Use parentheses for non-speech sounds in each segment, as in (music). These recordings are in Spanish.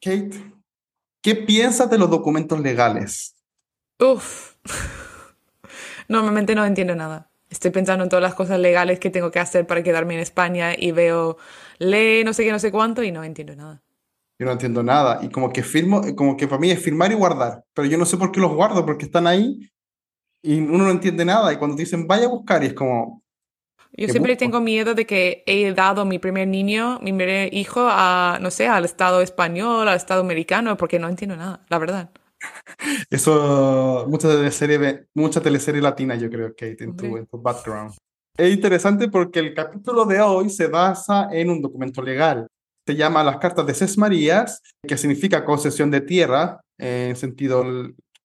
Kate, ¿qué piensas de los documentos legales? Uf, normalmente (laughs) no entiendo nada. Estoy pensando en todas las cosas legales que tengo que hacer para quedarme en España y veo, lee no sé qué, no sé cuánto y no entiendo nada. Yo no entiendo nada. Y como que firmo, como que para mí es firmar y guardar. Pero yo no sé por qué los guardo, porque están ahí y uno no entiende nada. Y cuando te dicen vaya a buscar, y es como. Yo siempre tengo miedo de que he dado mi primer niño, mi primer hijo, a, no sé, al Estado español, al Estado americano, porque no entiendo nada, la verdad. (laughs) Eso, mucha teleserie, mucha teleserie latina, yo creo, que en tu, en tu background. Es interesante porque el capítulo de hoy se basa en un documento legal se llama las cartas de Ses Marías, que significa concesión de tierra en sentido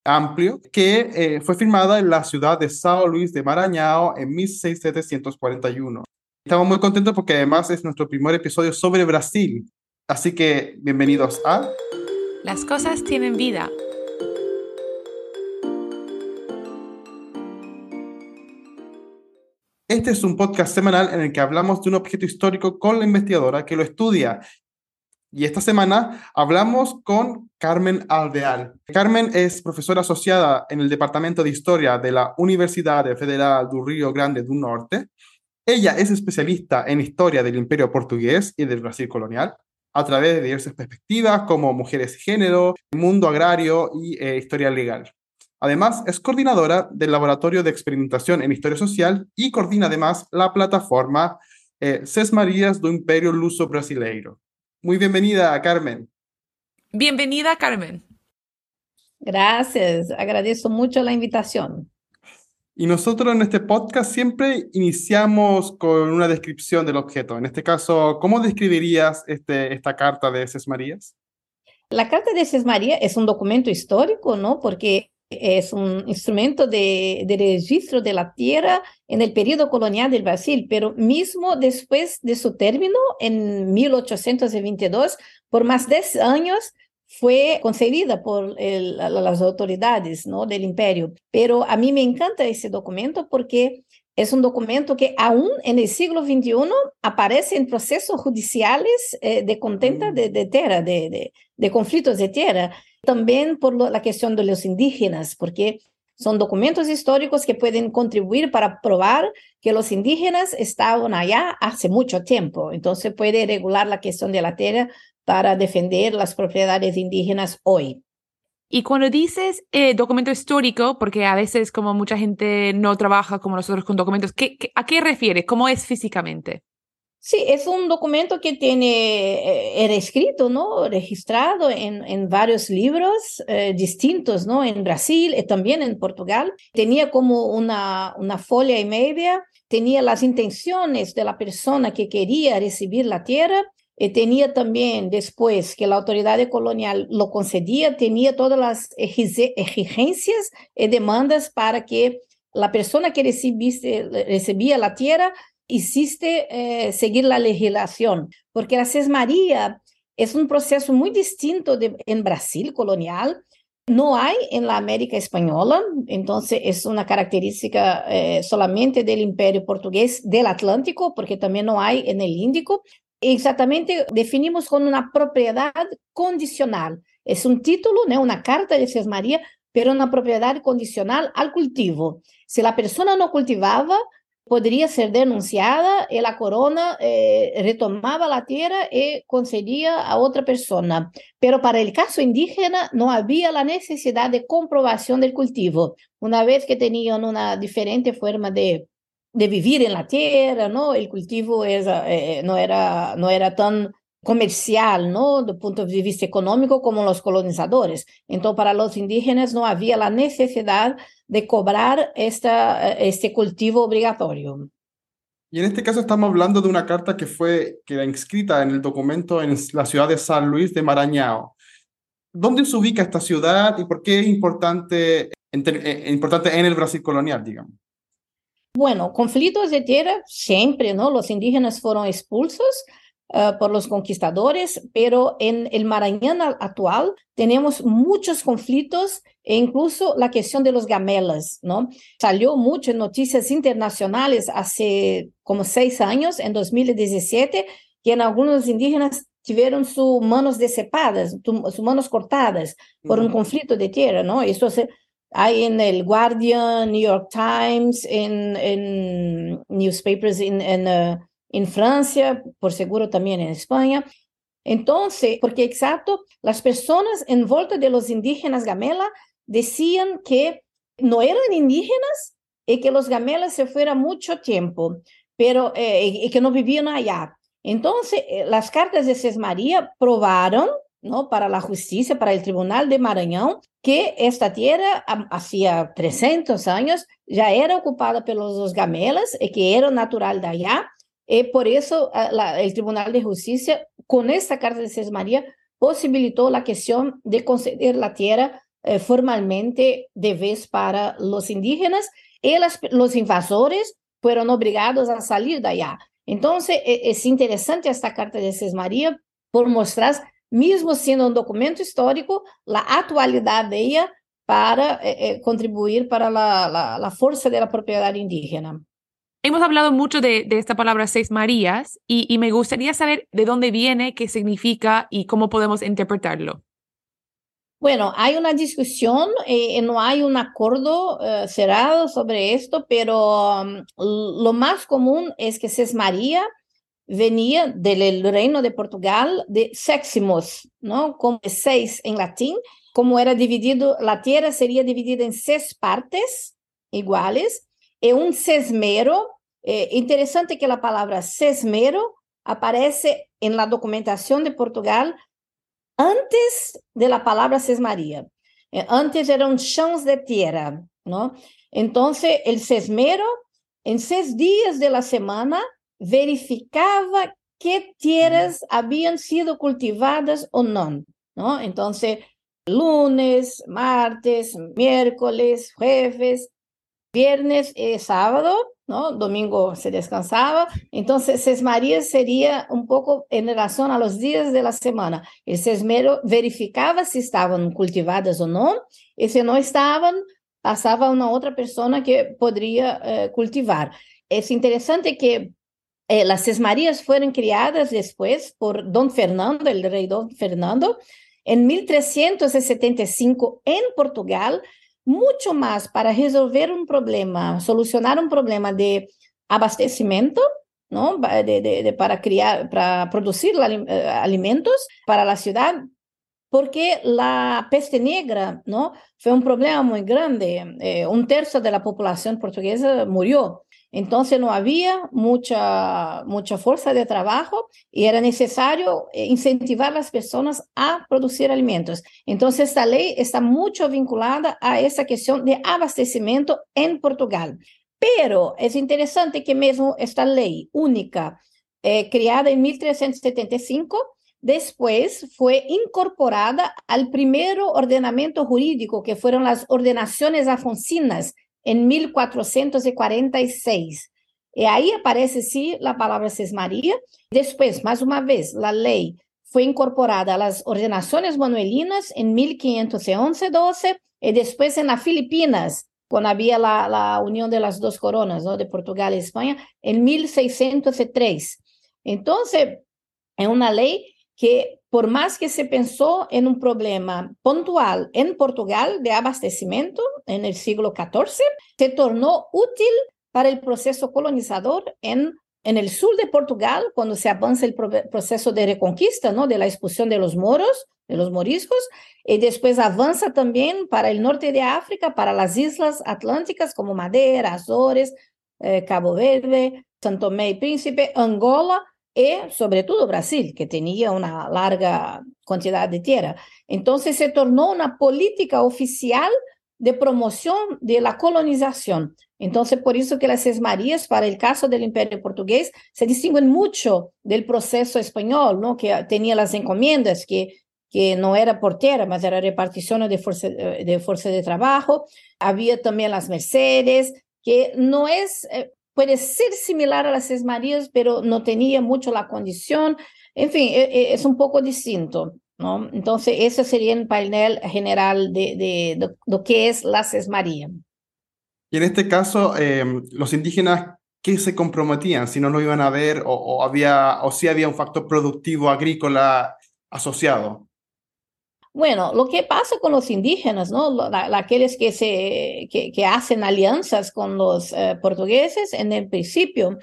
amplio, que eh, fue firmada en la ciudad de São Luís de Maranhão en 1741. Estamos muy contentos porque además es nuestro primer episodio sobre Brasil. Así que bienvenidos a... Las cosas tienen vida. Este es un podcast semanal en el que hablamos de un objeto histórico con la investigadora que lo estudia. Y esta semana hablamos con Carmen Alvear. Carmen es profesora asociada en el Departamento de Historia de la Universidad Federal do Rio Grande do Norte. Ella es especialista en historia del Imperio Portugués y del Brasil colonial a través de diversas perspectivas como mujeres y género, mundo agrario y eh, historia legal. Además, es coordinadora del Laboratorio de Experimentación en Historia Social y coordina además la plataforma eh, Marías do Imperio Luso Brasileiro. Muy bienvenida, Carmen. Bienvenida, Carmen. Gracias, agradezco mucho la invitación. Y nosotros en este podcast siempre iniciamos con una descripción del objeto. En este caso, ¿cómo describirías este, esta carta de Ses Marías? La carta de Ses María es un documento histórico, ¿no? Porque es un instrumento de, registro de la tierra en el periodo colonial del Brasil, pero mismo después de su término, en 1822, por más de 10 años, fue concedida por las autoridades ¿no? del imperio. Pero a mí me encanta ese documento porque es un documento que aún en el siglo XXI aparece en procesos judiciales eh, de contenta mm. de, tierra, de, de conflictos de tierra. También por la cuestión de los indígenas, porque son documentos históricos que pueden contribuir para probar que los indígenas estaban allá hace mucho tiempo. Entonces puede regular la cuestión de la tierra para defender las propiedades indígenas hoy. Y cuando dices eh, documento histórico, porque a veces como mucha gente no trabaja como nosotros con documentos, ¿qué, a qué refiere? ¿Cómo es físicamente? Sí, es un documento que tiene, eh, era escrito, ¿no? Registrado en, en varios libros eh, distintos, ¿no? En Brasil y también en Portugal. Tenía como una, una folia y media, tenía las intenciones de la persona que quería recibir la tierra y tenía también después que la autoridad colonial lo concedía, tenía todas las exigencias y demandas para que la persona que recibía la tierra hiciste eh, seguir la legislación, porque la sesmaría es un proceso muy distinto en Brasil colonial, no hay en la América Española, entonces es una característica eh, solamente del imperio portugués del Atlántico, porque también no hay en el Índico. Exactamente, definimos con una propiedad condicional. Es un título, ¿no? una carta de sesmaría, pero una propiedad condicional al cultivo. Si la persona no cultivaba, podría ser denunciada y la corona eh, retomaba la tierra y concedía a otra persona. Pero para el caso indígena no había la necesidad de comprobación del cultivo. Una vez que tenían una diferente forma de, de vivir en la tierra, ¿no? el cultivo eh, no, era, no era tan comercial, ¿no? Do punto de vista económico como los colonizadores. Entonces, para los indígenas no había la necesidad de cobrar esta, este cultivo obligatorio. Y en este caso estamos hablando de una carta que fue que era inscrita en el documento en la ciudad de San Luis de Marañao. ¿Dónde se ubica esta ciudad y por qué es importante, eh, importante en el Brasil colonial, digamos? Bueno, conflictos de tierra siempre, ¿no? Los indígenas fueron expulsos eh, por los conquistadores, pero en el Maranhán actual tenemos muchos conflictos e incluso la cuestión de los gamelas, ¿no? Salió mucho en noticias internacionales hace como seis años, en 2017, que en algunos indígenas tuvieron sus manos decepadas, sus manos cortadas por un conflicto de tierra, ¿no? Eso se, hay en el Guardian, New York Times, en, en newspapers en, en, uh, en Francia, por seguro también en España. Entonces, porque exacto, las personas en volta de los indígenas gamela decían que no eran indígenas y que los gamelas se fueran mucho tiempo, pero eh, y que no vivían allá. Entonces, eh, las cartas de Sesmaría probaron, ¿no? Para la justicia, para el Tribunal de Maranhão, que esta tierra hacía 300 años ya era ocupada por los gamelas y que era natural de allá. Y por eso la, el Tribunal de Justicia, con esta carta de Sesmaría, posibilitó la cuestión de conceder la tierra eh, formalmente de vez para los indígenas y las, los invasores fueron obligados a salir de allá. Entonces, e, es interesante esta carta de Sesmaría por mostrar, mismo siendo un documento histórico, la actualidad de ella para eh, eh, contribuir para la, la, la, fuerza de la propiedad indígena. Hemos hablado mucho de, de esta palabra seis Marías y, y me gustaría saber de dónde viene, qué significa y cómo podemos interpretarlo. Bueno, hay una discusión, eh, no hay un acuerdo eh, cerrado sobre esto, pero um, lo más común es que Sesmaría venía del reino de Portugal de seximos, ¿no? Como seis en latín, como era dividido, la tierra sería dividida en seis partes iguales, y un sesmero, eh, interesante que la palabra sesmero aparece en la documentación de Portugal antes de la palabra sesmaría. Eh, antes eran chãos de tierra, ¿no? Entonces, el sesmero, en seis días de la semana, verificaba qué tierras habían sido cultivadas o no, ¿no? Entonces, lunes, martes, miércoles, jueves, viernes y sábado, ¿no? Domingo se descansaba. Entonces, sesmaría sería un poco en relación a los días de la semana. El sesmero verificaba si estaban cultivadas o no, y si no estaban, pasaba a una otra persona que podría eh, cultivar. Es interesante que eh, las sesmarías fueron criadas después por Don Fernando, el rey Don Fernando, en 1375 en Portugal, mucho más para resolver un problema, solucionar un problema de abastecimiento, ¿no? De para criar, para producir eh, alimentos para la ciudad, porque la peste negra, ¿no? Fue un problema muy grande. Eh, un tercio de la población portuguesa murió. Entonces no había mucha, mucha fuerza de trabajo y era necesario eh, incentivar a las personas a producir alimentos. Entonces esta ley está mucho vinculada a esa cuestión de abastecimiento en Portugal. Pero es interesante que mesmo esta ley única, eh, creada en 1375, después fue incorporada al primer ordenamiento jurídico, que fueron las ordenaciones afonsinas en 1446. Y ahí aparece, sí, la palabra sesmaría. Después, más una vez, la ley fue incorporada a las ordenaciones manuelinas en 1511-12 y después en las Filipinas, cuando había la, la unión de las dos coronas, ¿no? de Portugal y España, en 1603. Entonces, es una ley que por más que se pensó en un problema puntual en Portugal de abastecimiento en el siglo XIV, se tornó útil para el proceso colonizador en, en el sur de Portugal, cuando se avanza el proceso de reconquista, ¿no? de la expulsión de los moros, de los moriscos, y después avanza también para el norte de África, para las islas atlánticas como Madeira, Azores, eh, Cabo Verde, Santo Tomé y Príncipe, Angola, y sobre todo Brasil, que tenía una larga cantidad de tierra. Entonces se tornó una política oficial de promoción de la colonización. Entonces, por eso que las Marías, para el caso del Imperio Portugués, se distinguen mucho del proceso español, ¿no? que tenía las encomiendas, que, que no era por tierra, mas era repartición de fuerza de, fuerza de trabajo. Había también las Mercedes, que no es eh, puede ser similar a las Seis Marías, pero no tenía mucho la condición. En fin, e, e, es un poco distinto. ¿no? Entonces, ese sería el panel general de, de, de, lo que es la Seis Marías. Y en este caso, eh, los indígenas qué se comprometían, si no lo iban a ver o, había, o si había un factor productivo agrícola asociado. Bueno, lo que pasa con los indígenas, ¿no? aquellos que, se, que, hacen alianzas con los eh, portugueses, en el principio,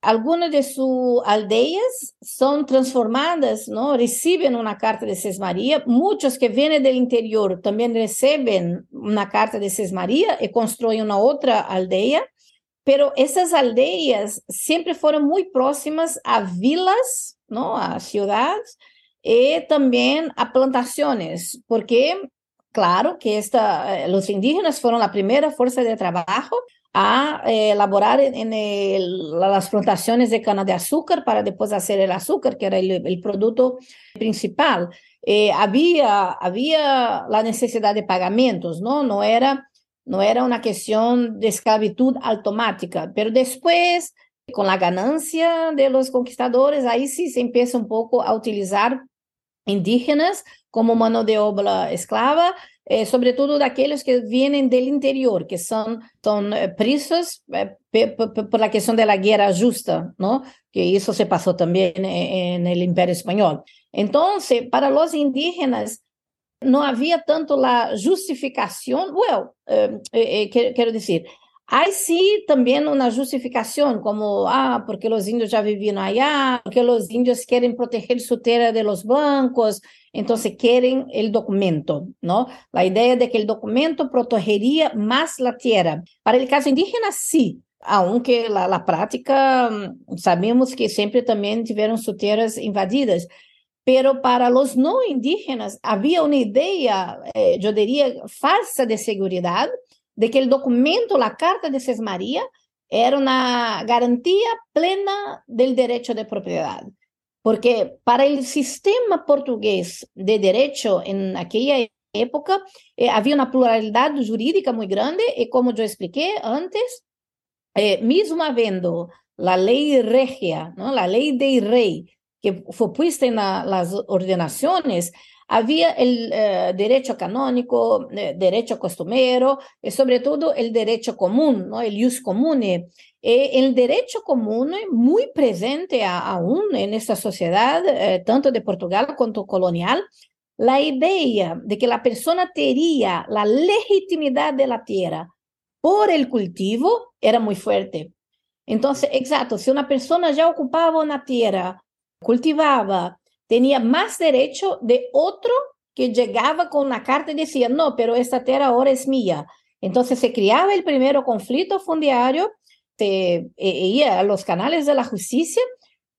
algunas de sus aldeas son transformadas, ¿no? Reciben una carta de Sesmaría. Muchos que vienen del interior también reciben una carta de Sesmaría y construyen una otra aldea. Pero esas aldeas siempre fueron muy próximas a vilas, ¿no? A ciudades y también a plantaciones, porque claro que esta, eh, los indígenas fueron la primera fuerza de trabajo a eh, elaborar en, las plantaciones de cana de azúcar para después hacer el azúcar, que era el, producto principal. Eh, había, había la necesidad de pagamentos, ¿no? No era, no era una cuestión de esclavitud automática, pero después, con la ganancia de los conquistadores, ahí sí se empieza un poco a utilizar indígenas como mano de obra esclava eh, sobretudo daqueles que vienen del interior, que son, son eh, presos eh, por la cuestión de la guerra justa, ¿no? que eso se pasó también en el Imperio Español. Entonces, para los indígenas, no había tanto la justificación, bueno, quiero decir, hay sí también una justificación, como, ah, porque los indios ya vivían allá, porque los indios quieren proteger su tierra de los blancos, entonces quieren el documento, ¿no? La idea de que el documento protegería más la tierra. Para el caso indígena, sí, aunque la, práctica, mm, sabemos que siempre también tuvieron sus tierras invadidas. Pero para los no indígenas había una idea, eh, yo diría, falsa de seguridad, de que el documento, la Carta de Sesmaría, era una garantía plena del derecho de propiedad. Porque para el sistema portugués de derecho en aquella época eh, había una pluralidad jurídica muy grande y como yo expliqué antes, eh, mismo habiendo la ley regia, ¿no? la ley del rey, que fue puesta las ordenaciones, había el eh, derecho canónico, eh, derecho costumero y sobre todo el derecho común, ¿no? el jus comune. Eh, el derecho común muy presente aún en esta sociedad, tanto de Portugal como colonial, la idea de que la persona tenía la legitimidad de la tierra por el cultivo era muy fuerte. Entonces, exacto, si una persona ya ocupaba una tierra, cultivaba, tenía más derecho de otro que llegaba con una carta y decía, no, pero esta tierra ahora es mía. Entonces se creaba el primer conflicto fundiario, se e, iba a los canales de la justicia,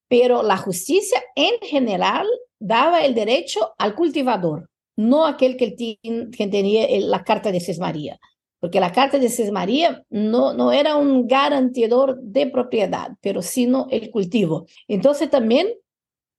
pero la justicia en general daba el derecho al cultivador, no aquel que, tenía la carta de María, porque la carta de María no, no era un garantidor de propiedad, pero sino el cultivo. Entonces también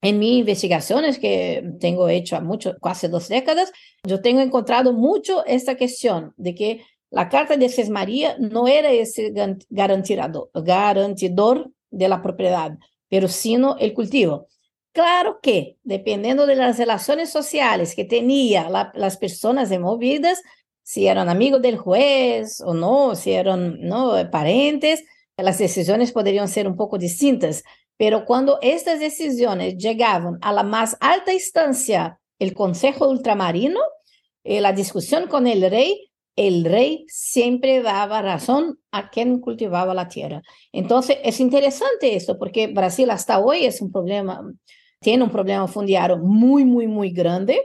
en mis investigaciones que tengo hecho mucho, casi dos décadas, yo tengo encontrado mucho esta cuestión de que la Carta de Sesmaría no era ese garantidor, garantidor de la propiedad, pero sino el cultivo. Claro que, dependiendo de las relaciones sociales que tenían las personas removidas, si eran amigos del juez o no, si eran no parentes, las decisiones podrían ser un poco distintas. Pero cuando estas decisiones llegaban a la más alta instancia, el Consejo Ultramarino, eh, la discusión con el rey, el rey siempre daba razón a quien cultivaba la tierra. Entonces, es interesante esto, porque Brasil hasta hoy es un problema, tiene un problema fundiario muy, muy, muy grande.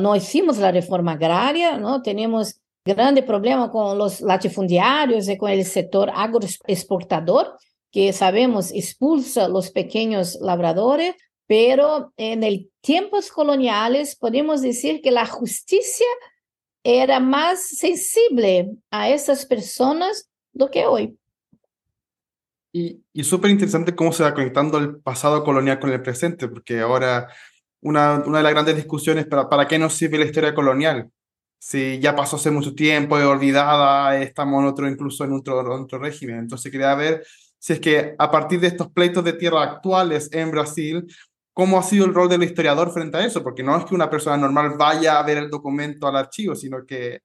No hicimos la reforma agraria, ¿no? Tenemos grande problema con los latifundiarios y con el sector agroexportador que sabemos expulsa los pequeños labradores, pero en el tiempos coloniales podemos decir que la justicia era más sensible a esas personas do que hoy. Y, y súper interesante cómo se va conectando el pasado colonial con el presente, porque ahora una, una de las grandes discusiones para, para qué nos sirve la historia colonial. Si ya pasó hace mucho tiempo, es olvidada, estamos en otro, incluso en otro, otro régimen. Entonces quería ver si es que a partir de estos pleitos de tierra actuales en Brasil, ¿cómo ha sido el rol del historiador frente a eso? Porque no es que una persona normal vaya a ver el documento al archivo, sino que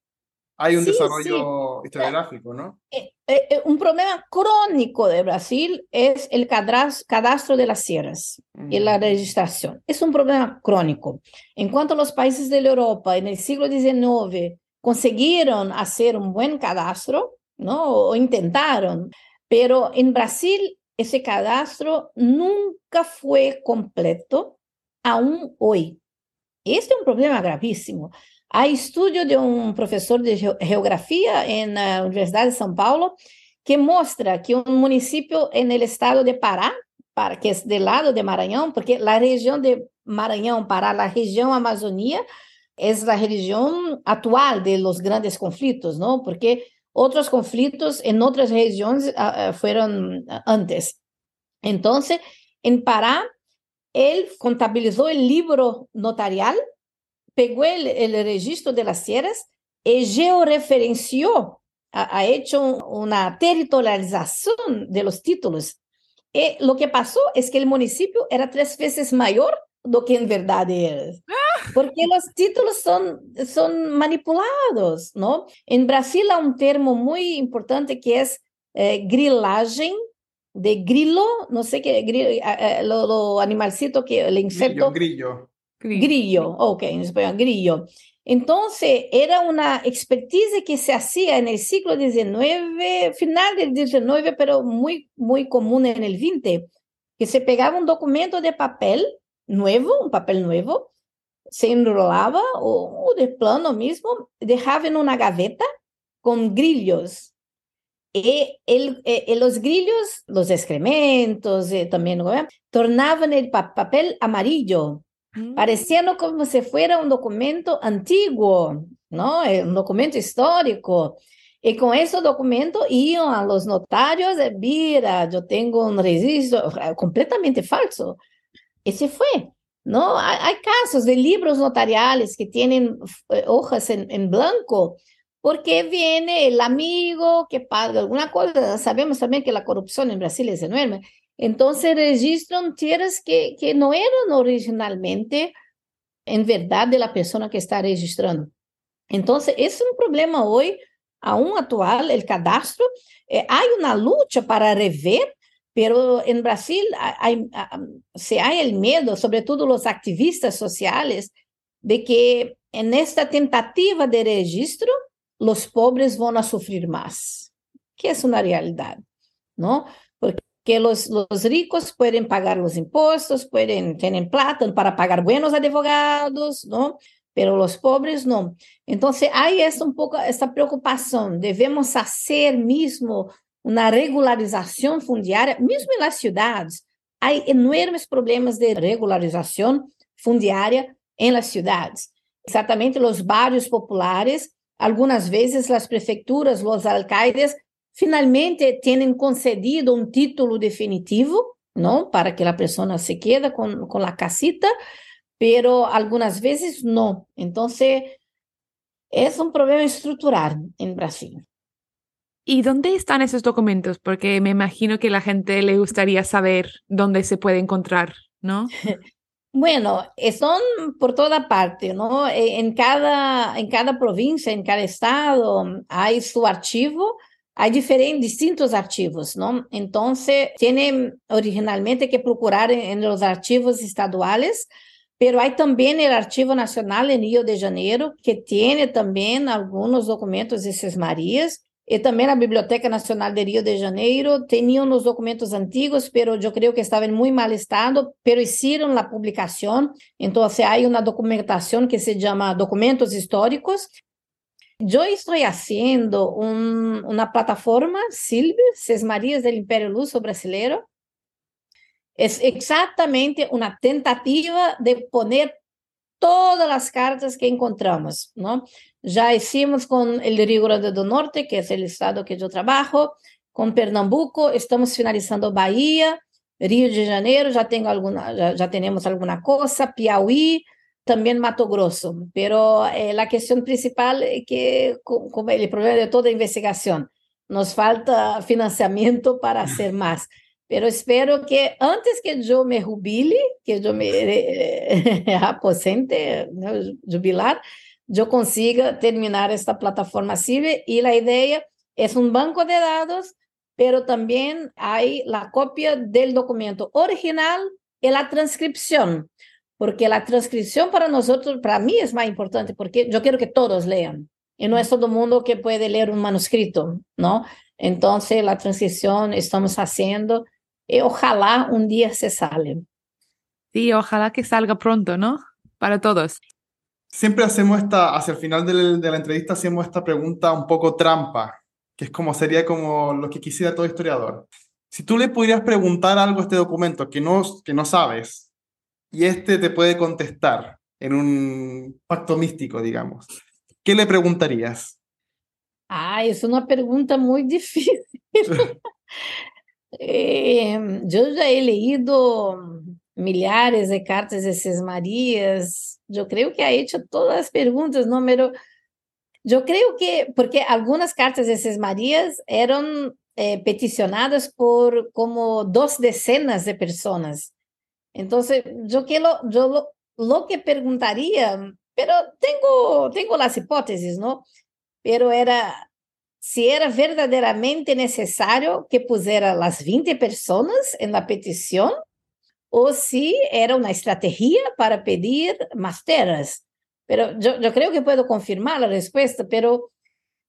hay un desarrollo historiográfico, ¿no? Eh, eh, eh, un problema crónico de Brasil es el cadastro de las sierras y la registración. Es un problema crónico. En cuanto a los países de la Europa en el siglo XIX consiguieron hacer un buen cadastro, ¿no? O intentaron, pero en Brasil ese cadastro nunca fue completo, aún hoy. Este es un problema gravísimo. Hay estudio de un profesor de geografía en la Universidad de São Paulo que muestra que un municipio en el estado de Pará, que es del lado de Maranhão, porque la región de Maranhão, Pará, la región Amazonía, es la región actual de los grandes conflictos, ¿no? Porque otros conflictos en otras regiones uh, fueron antes. Entonces, en Pará, él contabilizó el libro notarial pegó el, el registro de las sierras y georreferenció, ha, ha hecho una territorialización de los títulos. Y lo que pasó es que el municipio era tres veces mayor do que en verdad es. Porque los títulos son, son manipulados, ¿no? En Brasil hay un termo muy importante que es eh, grilagem, de grilo, no sé qué, grillo, eh, eh, lo, lo, animalcito que el insecto. Grillo. grillo. Grillo, ok, en español, grillo. Entonces, era una expertise que se hacía en el siglo XIX, final del XIX, pero muy, muy común en el XX, que se pegaba un documento de papel nuevo, un papel nuevo, se enrolaba o, o de plano mismo, dejaba en una gaveta con grillos. Y el, el, los grillos, los excrementos, eh, también, ¿no? tornaban el pa papel amarillo. Mm. pareciendo como si fuera un documento antiguo, ¿no? Eh, un documento histórico. Y con ese documento iban a los notarios, mira, yo tengo un registro completamente falso. Ese fue, ¿no? Hay, casos de libros notariales que tienen eh, hojas en, en blanco porque viene el amigo que paga alguna cosa. Sabemos también que la corrupción en Brasil es enorme. Entonces registran tierras que, que no eran originalmente en verdad de la persona que está registrando. Entonces, es un problema hoy, aún actual, el cadastro. Eh, hay una lucha para rever, pero en Brasil hay, se hay el miedo, sobre todo los activistas sociales, de que en esta tentativa de registro, los pobres van a sufrir más, que es una realidad, ¿no? que los, los ricos pueden pagar los impuestos, pueden tener plata para pagar buenos advogados, ¿no? Pero los pobres no. Entonces hay esta, un poco esta preocupación. Debemos hacer mismo una regularización fundiaria, mismo en las ciudades. Hay enormes problemas de regularización fundiaria en las ciudades. Exactamente los barrios populares, algunas veces las prefecturas, los alcaldes finalmente tienen concedido un título definitivo, ¿no? Para que la persona se quede con, con la casita, pero algunas veces no. Entonces, es un problema estructural en Brasil. ¿Y dónde están esos documentos? Porque me imagino que la gente le gustaría saber dónde se puede encontrar, ¿no? (laughs) Bueno, son por toda parte, ¿no? En cada, en cada provincia, en cada estado, hay su archivo hay diferentes, distintos archivos, ¿no? Entonces, tienen originalmente que procurar en, los archivos estaduales, pero hay también el Archivo Nacional en Río de Janeiro, que tiene también algunos documentos de Sesmarías, y también la Biblioteca Nacional de Río de Janeiro tenía unos documentos antiguos, pero yo creo que estaban en muy mal estado, pero hicieron la publicación. Entonces hay una documentación que se llama Documentos Históricos, Yo estoy haciendo un, una plataforma, Silvia, Sesmarías del Imperio Luso Brasileiro. Es exactamente una tentativa de poner todas las cartas que encontramos, ¿no? Ya hicimos con el Río Grande do Norte, que es el estado que yo trabajo, con Pernambuco, estamos finalizando Bahía, Río de Janeiro, ya, tengo alguna, ya, ya tenemos alguna cosa, Piauí, también Mato Grosso, pero eh, la cuestión principal es que, como el problema de toda investigación, nos falta financiamiento para hacer más. Pero espero que antes que yo me jubile, que yo me eh, (laughs) aposente, ¿no? jubilar, yo consiga terminar esta plataforma CIVE y la idea es un banco de datos, pero también hay la copia del documento original y la transcripción, porque la transcripción para nosotros, para mí es más importante, porque yo quiero que todos lean y no es todo el mundo que puede leer un manuscrito, ¿no? Entonces la transcripción estamos haciendo y ojalá un día se sale. Sí, ojalá que salga pronto, ¿no? Para todos. Siempre hacemos esta, hacia el final de, de la entrevista, hacemos esta pregunta un poco trampa, que es como sería como lo que quisiera todo historiador. Si tú le pudieras preguntar algo a este documento que no, que no sabes, y este te puede contestar en un pacto místico, digamos, ¿qué le preguntarías? Ah, es una pregunta muy (laughs) difícil. (laughs) eh, yo ya he leído millares de cartas de Sesmarías. Yo creo que ha hecho todas las preguntas, ¿no? Pero yo creo que, porque algunas cartas de Ses Marías eran eh, peticionadas por como dos decenas de personas. Entonces, yo, que lo, yo lo, lo, que preguntaría, pero tengo, tengo las hipótesis, ¿no? Pero era si era verdaderamente necesario que pusiera las 20 personas en la petición o si era una estrategia para pedir más terras. Pero yo, yo creo que puedo confirmar la respuesta, pero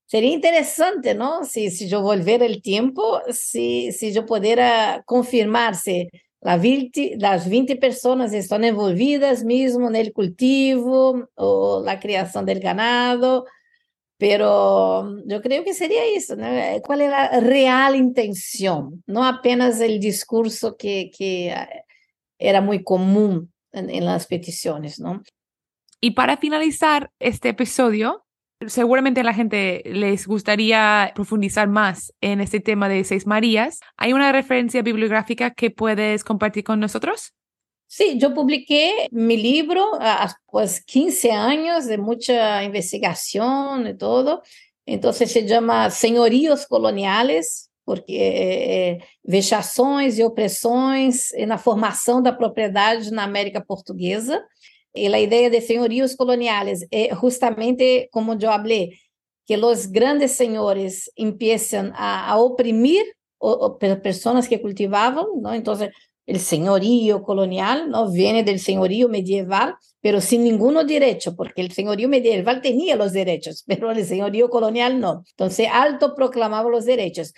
sería interesante, ¿no? Si, si yo volver el tiempo, si, si yo pudiera confirmar si la 20, las 20 personas están envolvidas mismo en el cultivo o la creación del ganado, pero yo creo que sería eso, ¿no? ¿Cuál es la real intención? No apenas el discurso que, que era muy común en, en las peticiones, ¿no? Y para finalizar este episodio, seguramente a la gente les gustaría profundizar más en este tema de Seis Marías. ¿Hay una referencia bibliográfica que puedes compartir con nosotros? Sí, yo publiqué mi libro pues 15 años de mucha investigación y todo. Entonces se llama Señoríos Coloniales, porque eh, vexações e opressões na formação da propriedade na América Portuguesa. Y la idea de señoríos coloniales es justamente, como yo hablé, que los grandes señores empiezan a, a oprimir o, o, personas que cultivaban, ¿no? Entonces, el señorío colonial no viene del señorío medieval, pero sin ningún derecho, porque el señorío medieval tenía los derechos, (laughs) pero el señorío colonial no. Entonces, alto proclamaba los derechos.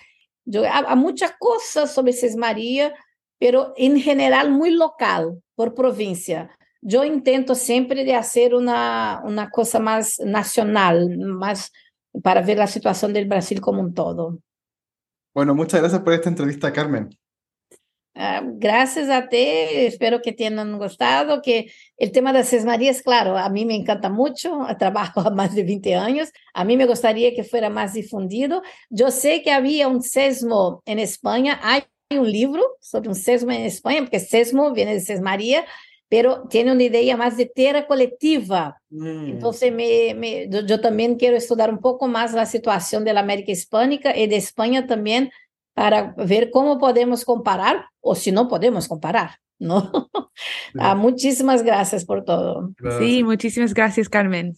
Yo, hay muchas cosas sobre María, pero en general muy local, por provincia yo intento siempre de hacer una, una cosa más nacional, más para ver la situación del Brasil como un todo. Bueno, muchas gracias por esta entrevista, Carmen. Uh, gracias a ti, espero que te hayan gustado, que el tema de las Marías, claro, a mí me encanta mucho, (laughs) trabajo a más de 20 años, a mí me gustaría que fuera más difundido. Yo sé que había un sesmo en España, hay un libro sobre un sesmo en España, porque sesmo viene de Ses María, pero tiene una idea más de tierra colectiva. Mm. Entonces, me, me, yo, yo, también quiero estudiar un poco más la situación de la América Hispánica y de España también para ver cómo podemos comparar o si no podemos comparar. ¿no? (laughs) ah, muchísimas gracias por todo. Gracias. Sí, muchísimas gracias, Carmen.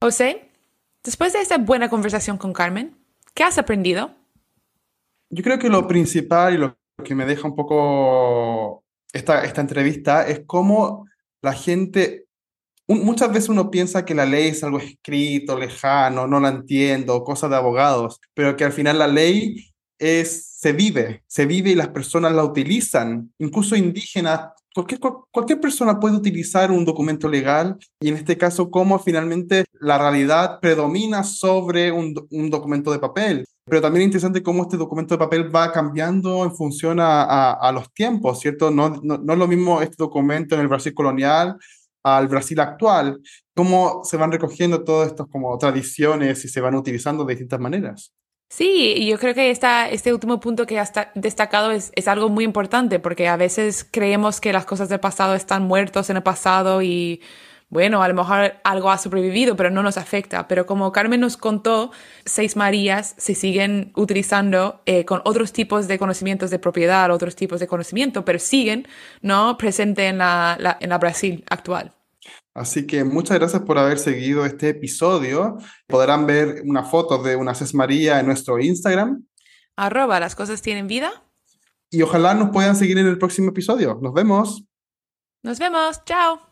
José, después de esta buena conversación con Carmen, ¿qué has aprendido? Yo creo que lo principal y lo que me deja un poco esta, esta entrevista es cómo la gente, muchas veces uno piensa que la ley es algo escrito, lejano, no la entiendo, cosa de abogados, pero que al final la ley es, se vive, se vive y las personas la utilizan, incluso indígenas. Cualquier, cualquier persona puede utilizar un documento legal y en este caso cómo finalmente la realidad predomina sobre un, un documento de papel. Pero también es interesante cómo este documento de papel va cambiando en función a, a, los tiempos, ¿cierto? No, no, no, es lo mismo este documento en el Brasil colonial al Brasil actual, cómo se van recogiendo todas estas como tradiciones y se van utilizando de distintas maneras. Sí, yo creo que esta, este último punto que has destacado es, es, algo muy importante porque a veces creemos que las cosas del pasado están muertos en el pasado y bueno, a lo mejor algo ha sobrevivido, pero no nos afecta. Pero como Carmen nos contó, seis Marías se siguen utilizando eh, con otros tipos de conocimientos de propiedad, otros tipos de conocimiento, pero siguen, ¿no? Presente en la, la, en la Brasil actual. Así que muchas gracias por haber seguido este episodio. Podrán ver una foto de una María en nuestro Instagram. Arroba, las cosas tienen vida. Y ojalá nos puedan seguir en el próximo episodio. Nos vemos. Nos vemos. Chao.